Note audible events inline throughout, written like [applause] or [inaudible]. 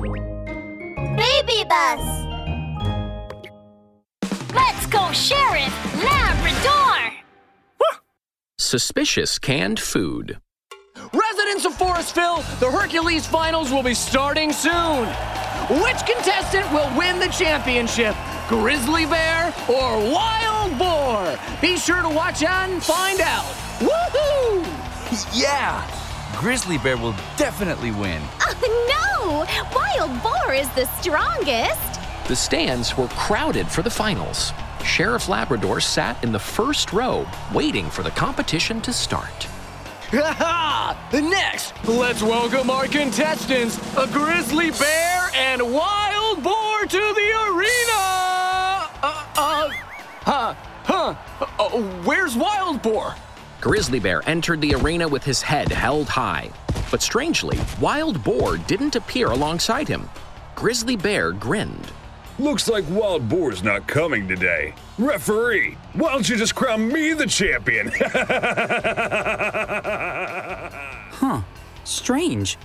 Baby bus. Let's go, Sheriff Labrador! Suspicious canned food. Residents of Forestville, the Hercules finals will be starting soon. Which contestant will win the championship? Grizzly Bear or Wild Boar? Be sure to watch and find out. Woohoo! Yeah! Grizzly Bear will definitely win. Oh [laughs] no! Wild boar is the strongest. The stands were crowded for the finals. Sheriff Labrador sat in the first row, waiting for the competition to start. Ha Next, let's welcome our contestants, a grizzly bear and wild boar to the arena! Uh, uh, huh, huh, uh, where's wild boar? Grizzly Bear entered the arena with his head held high. But strangely, Wild Boar didn't appear alongside him. Grizzly Bear grinned. Looks like Wild Boar's not coming today. Referee, why don't you just crown me the champion? Huh. Strange.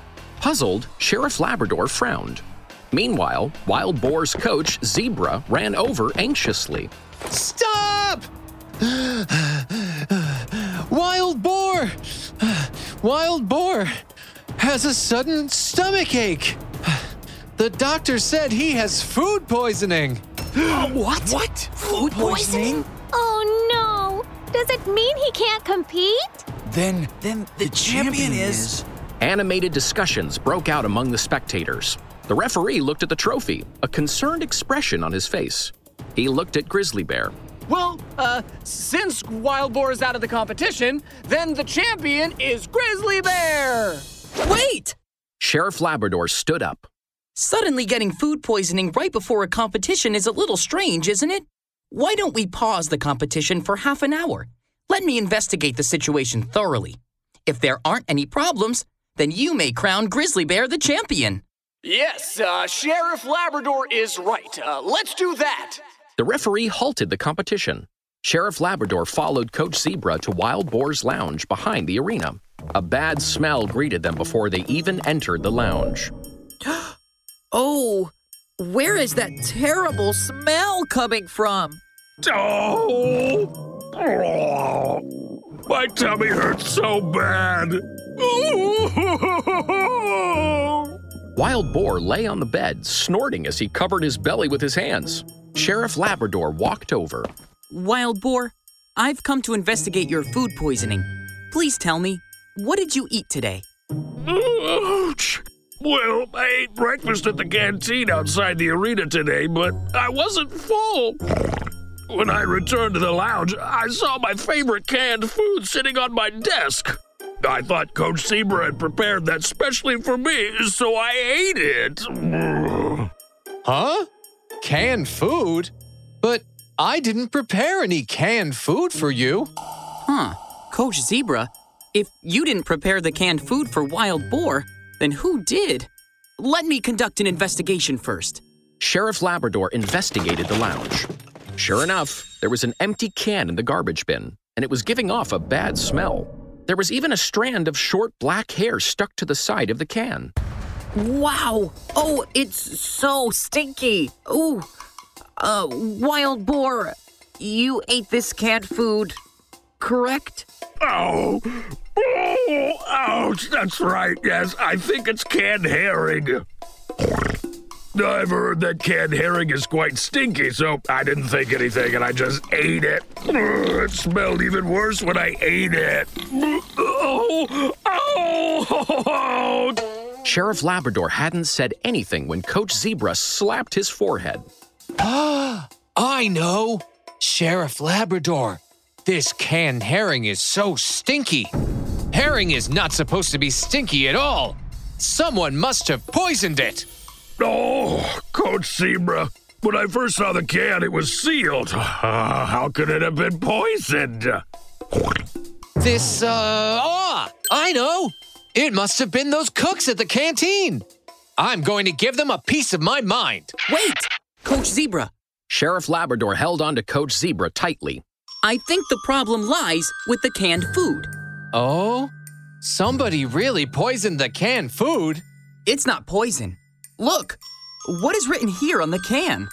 Puzzled, Sheriff Labrador frowned. Meanwhile, Wild Boar's coach, Zebra, ran over anxiously. Stop! Wild boar has a sudden stomach ache. The doctor said he has food poisoning. [gasps] What? What? Food poisoning? Oh no! Does it mean he can't compete? Then, then the, champion, is. Animated discussions broke out among the spectators. The referee looked at the trophy, a concerned expression on his face. He looked at Grizzly Bear. Well, uh, since Wild Boar is out of the competition, then the champion is Grizzly Bear! Wait! Sheriff Labrador stood up. Suddenly getting food poisoning right before a competition is a little strange, isn't it? Why don't we pause the competition for half an hour? Let me investigate the situation thoroughly. If there aren't any problems, then you may crown Grizzly Bear the champion. Yes, uh, Sheriff Labrador is right. Uh, let's do that. The referee halted the competition. Sheriff Labrador followed Coach Zebra to Wild Boar's lounge behind the arena. A bad smell greeted them before they even entered the lounge. [gasps] Oh, where is that terrible smell coming from? oh! My tummy hurts so bad. Wild Boar lay on the bed, snorting as he covered his belly with his hands. Sheriff Labrador walked over. Wild Boar, I've come to investigate your food poisoning. Please tell me, what did you eat today? Ouch! Well, I ate breakfast at the canteen outside the arena today, but I wasn't full. When I returned to the lounge, I saw my favorite canned food sitting on my desk. I thought Coach Zebra had prepared that specially for me, so I ate it. Huh? Canned food? But I didn't prepare any canned food for you. Huh, Coach Zebra, if you didn't prepare the canned food for Wild Boar, then who did? Let me conduct an investigation first. Sheriff Labrador investigated the lounge. Sure enough, there was an empty can in the garbage bin, and it was giving off a bad smell. There was even a strand of short black hair stuck to the side of the can. Wow! Oh, it's so stinky. Ooh. Uh, wild boar, you ate this canned food, correct? Oh, oh, ouch, that's right. Yes, I think it's canned herring. I've heard that canned herring is quite stinky, so I didn't think anything and I just ate it. It smelled even worse when I ate it. Oh, oh, Sheriff Labrador hadn't said anything when Coach Zebra slapped his forehead. Ah, [gasps] I know! Sheriff Labrador, this canned herring is so stinky. Herring is not supposed to be stinky at all. Someone must have poisoned it. oh, Coach Zebra. When I first saw the can, it was sealed. Ah, [sighs] how could it have been poisoned? This, uh, ah, I know! It must have been those cooks at the canteen. I'm going to give them a piece of my mind. Wait! Coach Zebra, Sheriff Labrador held on to Coach Zebra tightly. I think the problem lies with the canned food. Oh? Somebody really poisoned the canned food? It's not poison. Look, what is written here on the can?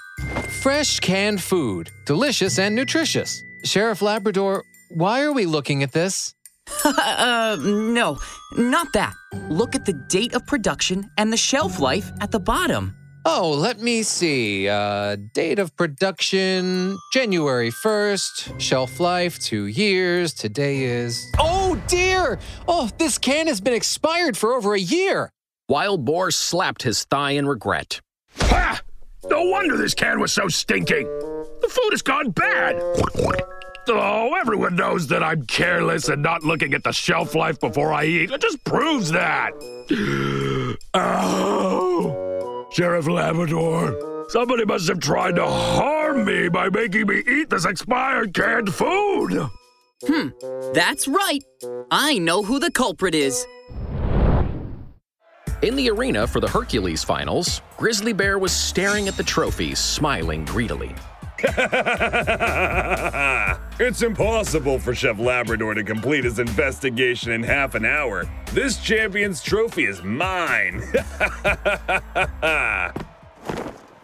Fresh canned food, delicious and nutritious. Sheriff Labrador, why are we looking at this? [laughs] uh, no, not that. Look at the date of production and the shelf life at the bottom. Oh, let me see. Uh, date of production January 1st. Shelf life two years. Today is. Oh dear! Oh, this can has been expired for over a year. Wild Boar slapped his thigh in regret. Ha! No wonder this can was so stinking. The food has gone bad. Oh, everyone knows that I'm careless and not looking at the shelf life before I eat. It just proves that. [gasps] Oh, Sheriff Labrador, somebody must have tried to harm me by making me eat this expired canned food. Hmm, that's right. I know who the culprit is. In the arena for the Hercules finals, Grizzly Bear was staring at the trophies, smiling greedily. [laughs] it's impossible for Sheriff Labrador to complete his investigation in half an hour. This champion's trophy is mine. [laughs]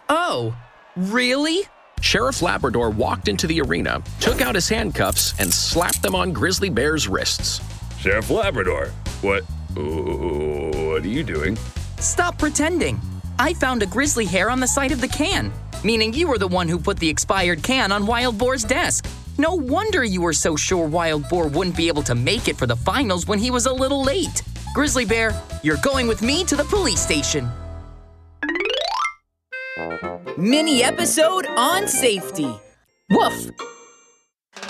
oh, really? Sheriff Labrador walked into the arena, took out his handcuffs, and slapped them on Grizzly Bear's wrists. Sheriff Labrador, what what are you doing? Stop pretending. I found a grizzly hair on the side of the can, meaning you were the one who put the expired can on Wild Boar's desk. No wonder you were so sure Wild Boar wouldn't be able to make it for the finals when he was a little late. Grizzly Bear, you're going with me to the police station. Mini episode on safety. Woof!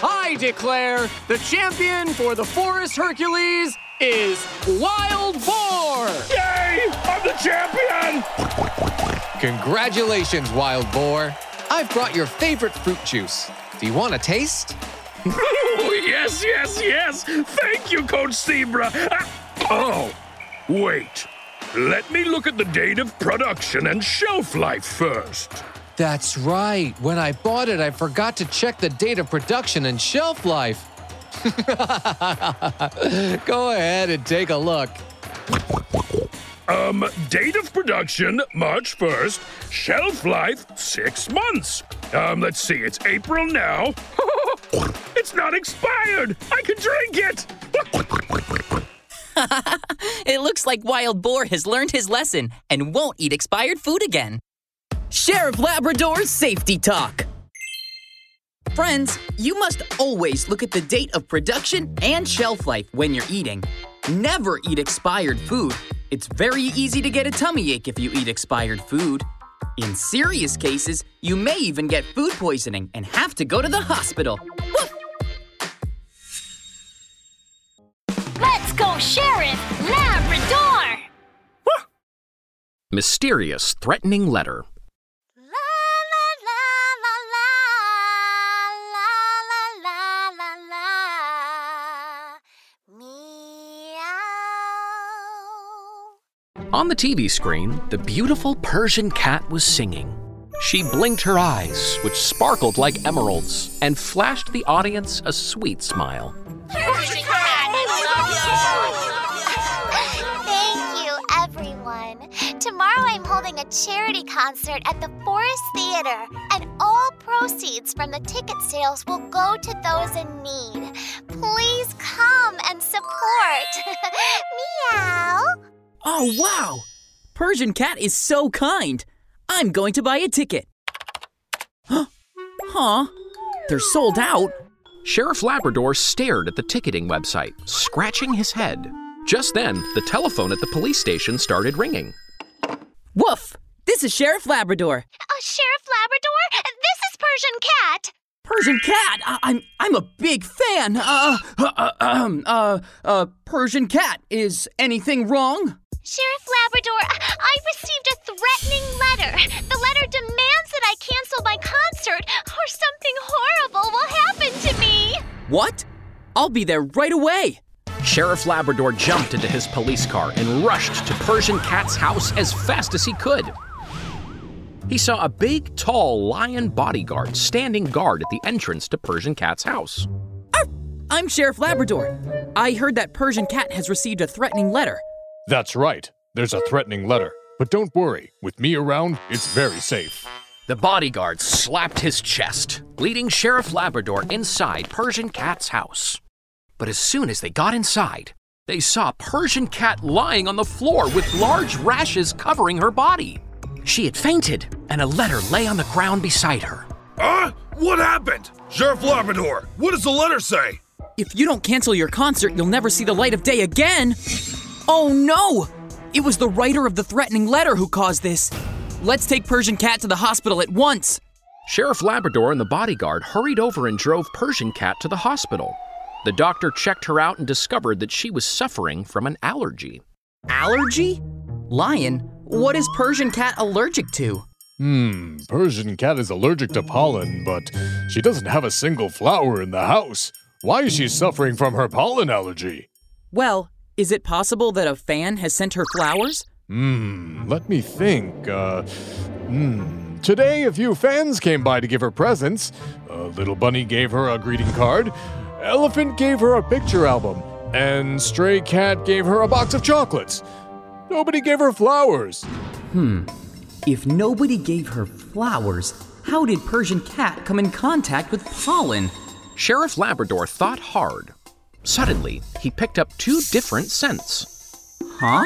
I declare the champion for the Forest Hercules is Wild Boar! Yay! I'm the champion! Congratulations, Wild Boar. I've brought your favorite fruit juice. Do you want a taste? oh, [laughs] yes, yes, yes! Thank you, Coach Zebra! Ah, oh, wait. Let me look at the date of production and shelf life first. That's right. When I bought it, I forgot to check the date of production and shelf life. [laughs] Go ahead and take a look. Um, date of production, March 1st. Shelf life, six months. Um, let's see, it's April now. [laughs] it's not expired. I can drink it. [laughs] it looks like Wild Boar has learned his lesson and won't eat expired food again. Sheriff Labrador's Safety Talk. Friends, you must always look at the date of production and shelf life when you're eating. Never eat expired food. It's very easy to get a tummy ache if you eat expired food. In serious cases, you may even get food poisoning and have to go to the hospital. Woof! Let's go, Sheriff Labrador! Mysterious, threatening letter. On the TV screen, the beautiful Persian cat was singing. She blinked her eyes, which sparkled like emeralds, and flashed the audience a sweet smile. Persian cat, I love you! Thank you, everyone. Tomorrow I'm holding a charity concert at the Forest Theater, and all proceeds from the ticket sales will go to those in need. Please come and support. [laughs] Meow. Oh, wow! Persian Cat is so kind. I'm going to buy a ticket. [gasps] huh? They're sold out. Sheriff Labrador stared at the ticketing website, scratching his head. Just then, the telephone at the police station started ringing. Woof! This is Sheriff Labrador. Uh, Sheriff Labrador, this is Persian Cat. Persian Cat, I- I'm I'm a big fan. Uh, uh, uh, uh, uh, Persian Cat, is anything wrong? Sheriff Labrador, I received a threatening letter. The letter demands that I cancel my concert or something horrible will happen to me. What? I'll be there right away. Sheriff Labrador jumped into his police car and rushed to Persian Cat's house as fast as he could. He saw a big, tall lion bodyguard standing guard at the entrance to Persian Cat's house. Ah, I'm Sheriff Labrador. I heard that Persian Cat has received a threatening letter. That's right. There's a threatening letter. But don't worry, with me around, it's very safe. The bodyguard slapped his chest, leading Sheriff Labrador inside Persian Cat's house. But as soon as they got inside, they saw Persian Cat lying on the floor with large rashes covering her body. She had fainted, and a letter lay on the ground beside her. Huh? What happened? Sheriff Labrador, what does the letter say? If you don't cancel your concert, you'll never see the light of day again. Oh no! It was the writer of the threatening letter who caused this. Let's take Persian Cat to the hospital at once. Sheriff Labrador and the bodyguard hurried over and drove Persian Cat to the hospital. The doctor checked her out and discovered that she was suffering from an allergy. Allergy? Lion, what is Persian Cat allergic to? Hmm, Persian cat is allergic to pollen, but she doesn't have a single flower in the house. Why is she suffering from her pollen allergy? Well, is it possible that a fan has sent her flowers? Hmm, let me think. Uh, hmm. Today, a few fans came by to give her presents. A little bunny gave her a greeting card. Elephant gave her a picture album. And Stray Cat gave her a box of chocolates. Nobody gave her flowers. Hmm. If nobody gave her flowers, how did Persian Cat come in contact with pollen? Sheriff Labrador thought hard. Suddenly, he picked up two different scents. Huh?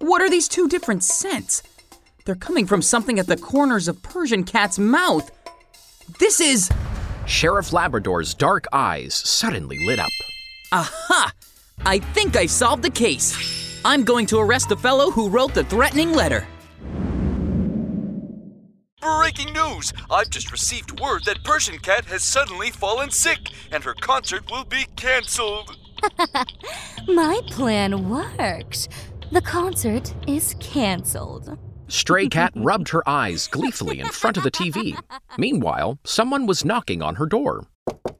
What are these two different scents? They're coming from something at the corners of Persian Cat's mouth. This is. Sheriff Labrador's dark eyes suddenly lit up. Aha! I think I solved the case. I'm going to arrest the fellow who wrote the threatening letter. Breaking news! I've just received word that Persian Cat has suddenly fallen sick and her concert will be cancelled. [laughs] My plan worked. The concert is cancelled. Stray [laughs] Cat rubbed her eyes gleefully in front of the TV. Meanwhile, someone was knocking on her door.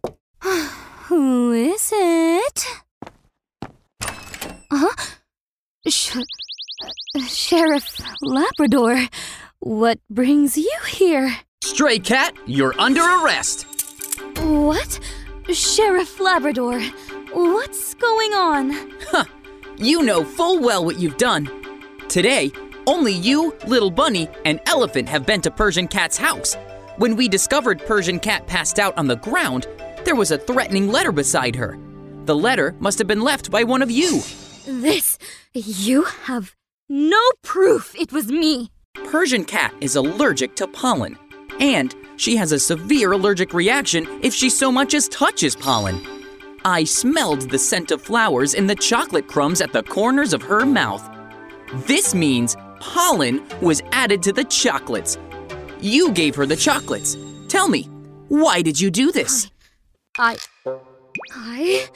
[sighs] Who is it? Huh? Sh- uh, Sheriff Labrador, what brings you here? Stray Cat, you're under arrest. What? Sheriff Labrador, what's going on? Huh. You know full well what you've done. Today, only you, Little Bunny, and Elephant have been to Persian Cat's house. When we discovered Persian Cat passed out on the ground, there was a threatening letter beside her. The letter must have been left by one of you. This. You have no proof it was me. Persian Cat is allergic to pollen, and she has a severe allergic reaction if she so much as touches pollen. I smelled the scent of flowers in the chocolate crumbs at the corners of her mouth. This means pollen was added to the chocolates. You gave her the chocolates. Tell me, why did you do this? I. I.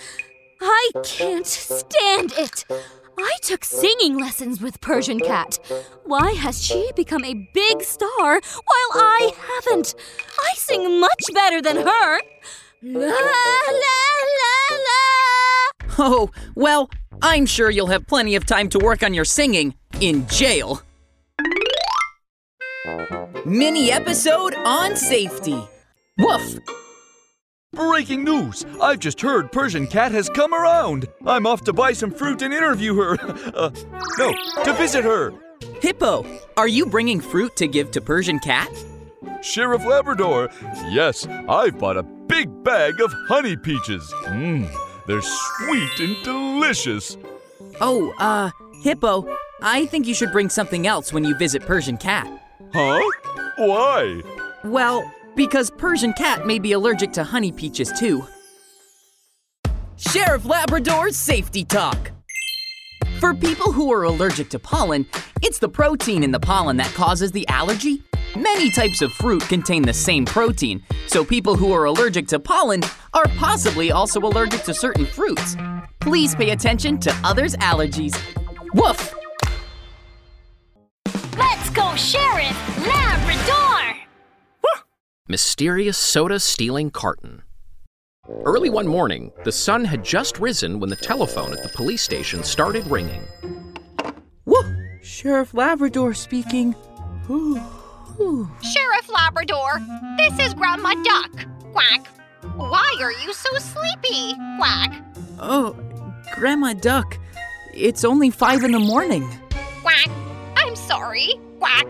I can't stand it! I took singing lessons with Persian Cat. Why has she become a big star while I haven't? I sing much better than her. La la la la! Oh, well, I'm sure you'll have plenty of time to work on your singing in jail. Mini episode on safety. Woof! Breaking news! I've just heard Persian Cat has come around. I'm off to buy some fruit and interview her. [laughs] uh, no, to visit her. Hippo, are you bringing fruit to give to Persian Cat? Sheriff Labrador, yes, I've bought a big bag of honey peaches. Mmm, they're sweet and delicious. Oh, uh, Hippo, I think you should bring something else when you visit Persian Cat. Huh? Why? Well, because Persian Cat may be allergic to honey peaches too. Sheriff Labrador's Safety Talk. For people who are allergic to pollen, it's the protein in the pollen that causes the allergy. Many types of fruit contain the same protein, so people who are allergic to pollen are possibly also allergic to certain fruits. Please pay attention to others' allergies. Woof! Let's go, Sheriff! Mysterious soda stealing carton. Early one morning, the sun had just risen when the telephone at the police station started ringing. Woof! Sheriff Labrador speaking. Sheriff Labrador, this is Grandma Duck. Quack. Why are you so sleepy? Quack. Oh, Grandma Duck, it's only five in the morning. Quack. I'm sorry. Quack.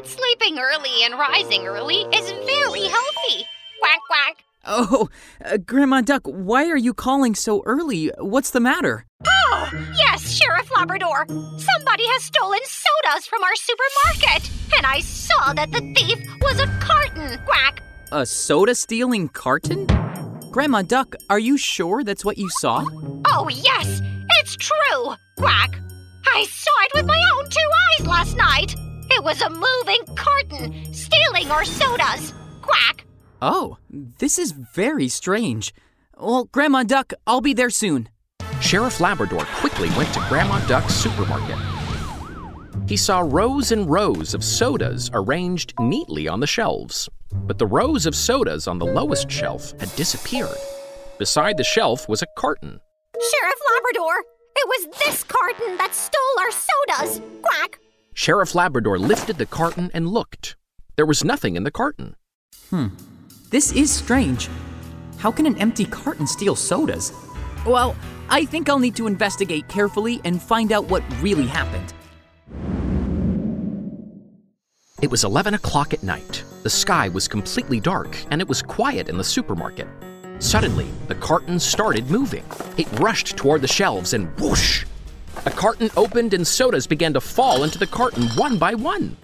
But sleeping early and rising early is very healthy. Quack, quack. Oh, uh, Grandma Duck, why are you calling so early? What's the matter? Oh, yes, Sheriff Labrador. Somebody has stolen sodas from our supermarket. And I saw that the thief was a carton. Quack. A soda stealing carton? Grandma Duck, are you sure that's what you saw? Oh, yes, it's true. Quack. I saw it with my own two eyes last night. It was a moving carton stealing our sodas. Quack. Oh, this is very strange. Well, Grandma Duck, I'll be there soon. Sheriff Labrador quickly went to Grandma Duck's supermarket. He saw rows and rows of sodas arranged neatly on the shelves, but the rows of sodas on the lowest shelf had disappeared. Beside the shelf was a carton. Sheriff Labrador, it was this carton that stole our sodas. Quack. Sheriff Labrador lifted the carton and looked. There was nothing in the carton. Hmm. This is strange. How can an empty carton steal sodas? Well, I think I'll need to investigate carefully and find out what really happened. It was 11 o'clock at night. The sky was completely dark, and it was quiet in the supermarket. Suddenly, the carton started moving. It rushed toward the shelves and whoosh! A carton opened and sodas began to fall into the carton one by one.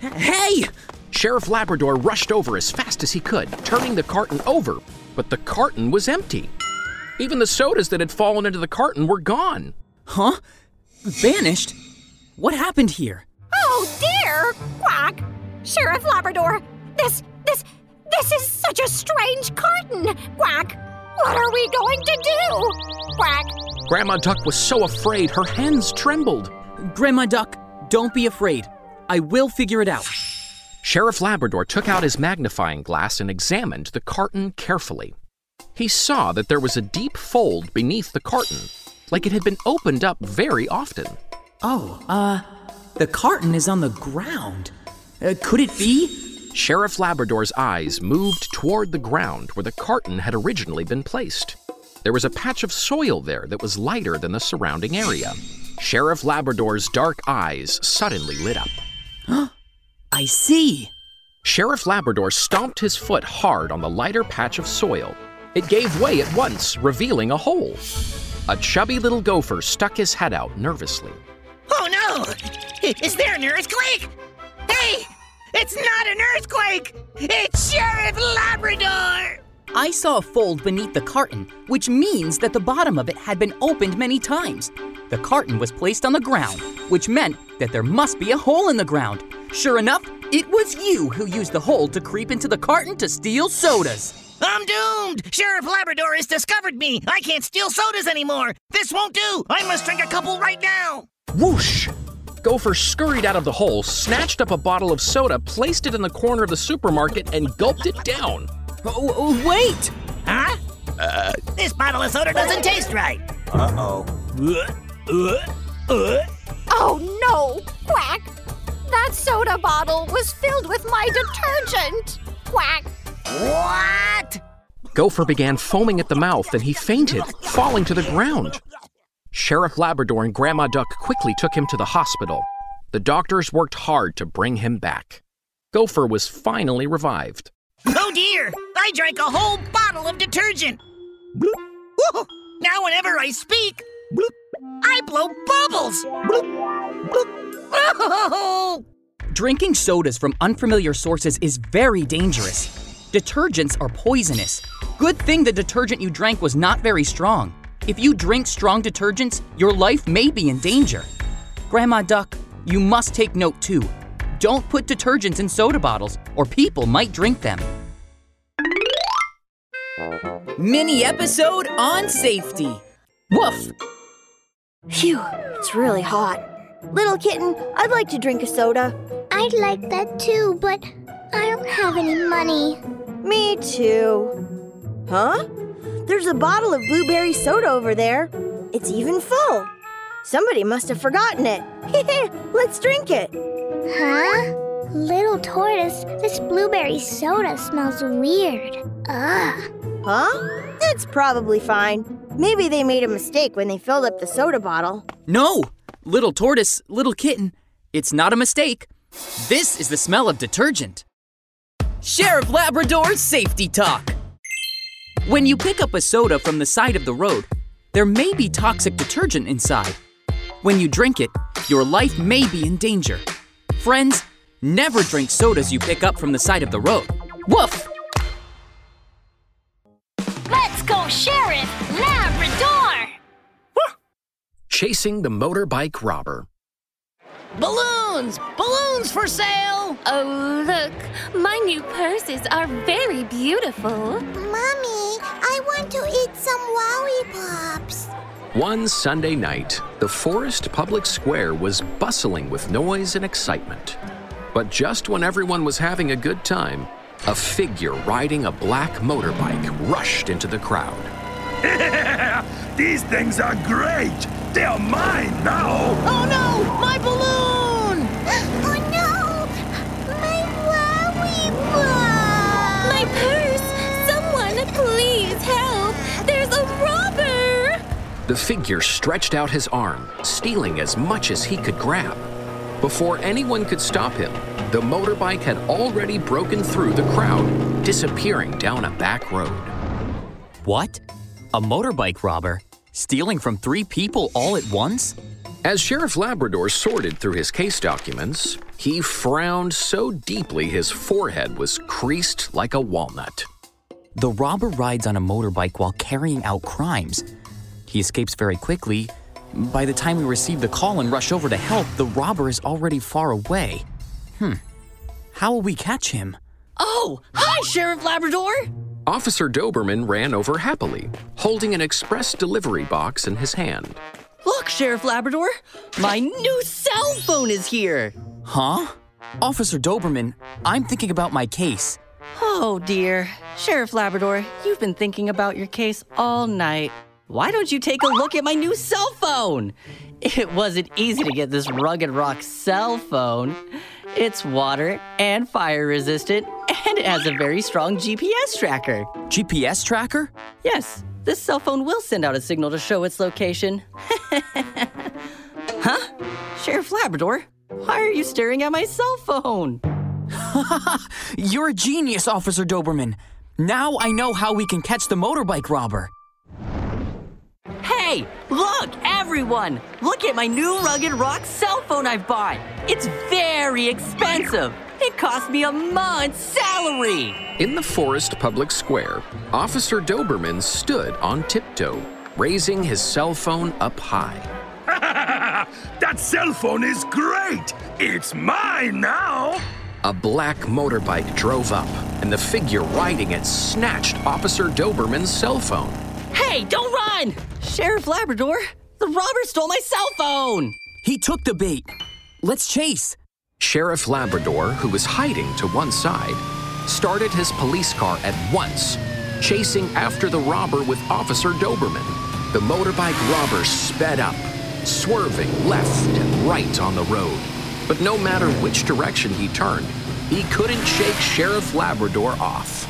Hey! Sheriff Labrador rushed over as fast as he could, turning the carton over, but the carton was empty. Even the sodas that had fallen into the carton were gone. Huh? Vanished? What happened here? Oh dear! Quack! Sheriff Labrador, this, this, this is such a strange carton! Quack! What are we going to do? Quack! Grandma Duck was so afraid her hands trembled. Grandma Duck, don't be afraid. I will figure it out. Sheriff Labrador took out his magnifying glass and examined the carton carefully. He saw that there was a deep fold beneath the carton, like it had been opened up very often. Oh, uh, the carton is on the ground. Uh, could it be? Sheriff Labrador's eyes moved toward the ground where the carton had originally been placed. There was a patch of soil there that was lighter than the surrounding area. Sheriff Labrador's dark eyes suddenly lit up. I see. Sheriff Labrador stomped his foot hard on the lighter patch of soil. It gave way at once, revealing a hole. A chubby little gopher stuck his head out nervously. Oh no! Is there an earthquake? Hey! It's not an earthquake! It's Sheriff Labrador! I saw a fold beneath the carton, which means that the bottom of it had been opened many times. The carton was placed on the ground, which meant that there must be a hole in the ground. Sure enough, it was you who used the hole to creep into the carton to steal sodas. I'm doomed! Sheriff Labrador has discovered me! I can't steal sodas anymore! This won't do! I must drink a couple right now! Whoosh! Gopher scurried out of the hole, snatched up a bottle of soda, placed it in the corner of the supermarket, and gulped it down. Oh, oh wait! Huh? Uh, this bottle of soda doesn't taste right. Uh-oh. Uh, uh, Oh no! Quack! That soda bottle was filled with my detergent! Quack! What? Gopher began foaming at the mouth and he fainted, falling to the ground. Sheriff Labrador and Grandma Duck quickly took him to the hospital. The doctors worked hard to bring him back. Gopher was finally revived. Oh dear! I drank a whole bottle of detergent! Now whenever I speak, I blow bubbles! Oh! [laughs] Drinking sodas from unfamiliar sources is very dangerous. Detergents are poisonous. Good thing the detergent you drank was not very strong. If you drink strong detergents, your life may be in danger. Grandma Duck, you must take note too. Don't put detergents in soda bottles, or people might drink them. Mini episode on safety. Woof! Phew, it's really hot. Little kitten, I'd like to drink a soda. I'd like that too, but I don't have any money. Me too. Huh? There's a bottle of blueberry soda over there. It's even full. Somebody must have forgotten it. [laughs] Let's drink it. Huh? Little tortoise, this blueberry soda smells weird. Ugh. Huh? It's probably fine. Maybe they made a mistake when they filled up the soda bottle. No! Little tortoise, little kitten, It's not a mistake. This is the smell of detergent. Sheriff Labrador's Safety Talk. When you pick up a soda from the side of the road, there may be toxic detergent inside. When you drink it, your life may be in danger. Friends, never drink sodas you pick up from the side of the road. Woof! Let's go, Sheriff Labrador! Chasing the motorbike robber. Balloons! Balloons for sale! Oh, look, my new purses are very beautiful. Mommy, I want to eat some lollipops. One Sunday night, the Forest Public Square was bustling with noise and excitement. But just when everyone was having a good time, a figure riding a black motorbike rushed into the crowd. [laughs] These things are great! They're mine now! Oh no! My balloon! The figure stretched out his arm, stealing as much as he could grab. Before anyone could stop him, the motorbike had already broken through the crowd, disappearing down a back road. What? A motorbike robber? Stealing from three people all at once? As Sheriff Labrador sorted through his case documents, he frowned so deeply his forehead was creased like a walnut. The robber rides on a motorbike while carrying out crimes. He escapes very quickly. By the time we receive the call and rush over to help, the robber is already far away. Hmm. How will we catch him? Oh, hi, Sheriff Labrador! Officer Doberman ran over happily, holding an express delivery box in his hand. Look, Sheriff Labrador! My new cell phone is here! Huh? Officer Doberman, I'm thinking about my case. Oh dear. Sheriff Labrador, you've been thinking about your case all night. Why don't you take a look at my new cell phone? It wasn't easy to get this rugged rock cell phone. It's water and fire resistant, and it has a very strong GPS tracker. GPS tracker? Yes, this cell phone will send out a signal to show its location. [laughs] huh? Sheriff Labrador, why are you staring at my cell phone? [laughs] You're a genius, Officer Doberman. Now I know how we can catch the motorbike robber. Hey, look, everyone! Look at my new rugged rock cell phone I've bought. It's very expensive. It cost me a month's salary. In the forest public square, Officer Doberman stood on tiptoe, raising his cell phone up high. [laughs] that cell phone is great! It's mine now! A black motorbike drove up, and the figure riding it snatched Officer Doberman's cell phone. Hey, don't run! Sheriff Labrador, the robber stole my cell phone! He took the bait. Let's chase. Sheriff Labrador, who was hiding to one side, started his police car at once, chasing after the robber with Officer Doberman. The motorbike robber sped up, swerving left and right on the road. But no matter which direction he turned, he couldn't shake Sheriff Labrador off.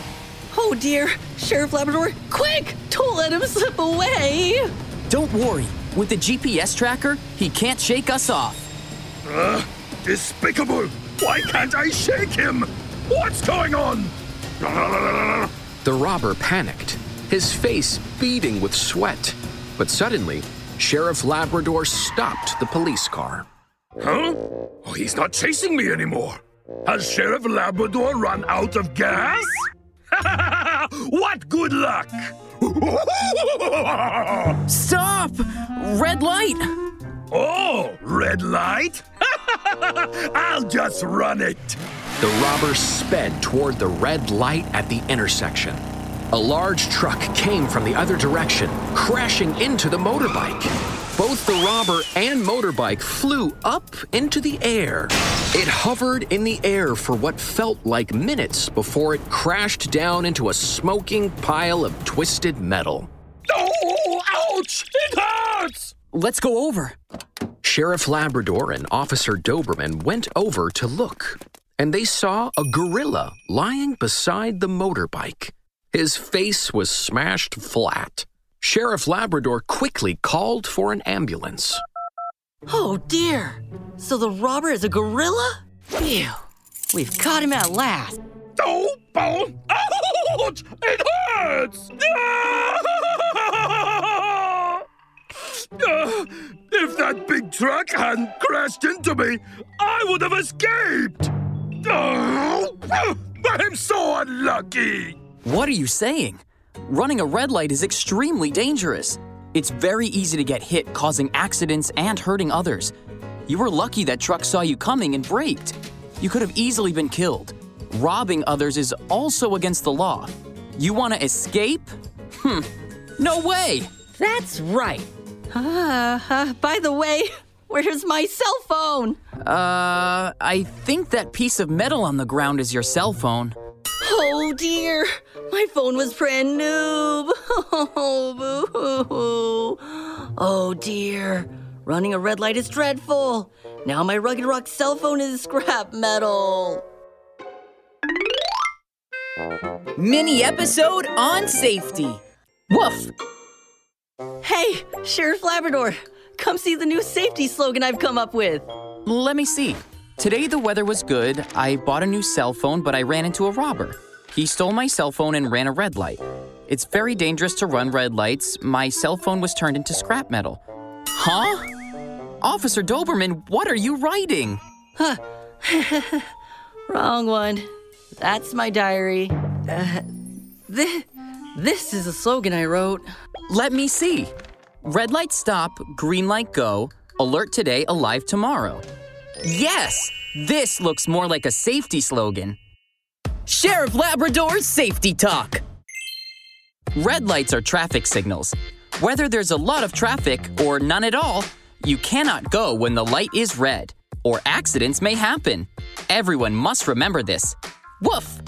Oh dear, Sheriff Labrador, quick! Don't let him slip away! Don't worry. With the GPS tracker, he can't shake us off. Uh, despicable! Why can't I shake him? What's going on? The robber panicked, his face beading with sweat. But suddenly, Sheriff Labrador stopped the police car. Huh? Oh, he's not chasing me anymore. Has Sheriff Labrador run out of gas? What good luck! Stop! Red light! Oh, red light? [laughs] I'll just run it. The robber sped toward the red light at the intersection. A large truck came from the other direction, crashing into the motorbike. Both the robber and motorbike flew up into the air. It hovered in the air for what felt like minutes before it crashed down into a smoking pile of twisted metal. Oh, ouch! It hurts! Let's go over. Sheriff Labrador and Officer Doberman went over to look, and they saw a gorilla lying beside the motorbike. His face was smashed flat. Sheriff Labrador quickly called for an ambulance. Oh dear. So the robber is a gorilla? Phew. We've caught him at last. Oh, oh, ouch! It hurts! Ah, [laughs] if that big truck hadn't crashed into me, I would have escaped! Oh, [laughs] I'm so unlucky! What are you saying? Running a red light is extremely dangerous. It's very easy to get hit, causing accidents and hurting others. You were lucky that truck saw you coming and braked. You could have easily been killed. Robbing others is also against the law. You want to escape? Hmm, no way! That's right. Uh, uh, by the way, [laughs] where's my cell phone? Uh, I think that piece of metal on the ground is your cell phone. Oh dear, my phone was brand new. Oh, boo. Oh dear, running a red light is dreadful. Now my Rugged Rock cell phone is scrap metal. Mini episode on safety. Woof! Hey, Sheriff Labrador, come see the new safety slogan I've come up with. Let me see. Today the weather was good. I bought a new cell phone, but I ran into a robber. He stole my cell phone and ran a red light. It's very dangerous to run red lights. My cell phone was turned into scrap metal. Huh? Officer Doberman, what are you writing? Huh. [laughs] Wrong one. That's my diary. Uh, this, this is a slogan I wrote. Let me see. Red light stop, green light go, alert today, alive tomorrow. Yes! This looks more like a safety slogan. Sheriff Labrador's Safety Talk. Red lights are traffic signals. Whether there's a lot of traffic or none at all, you cannot go when the light is red, or accidents may happen. Everyone must remember this. Woof!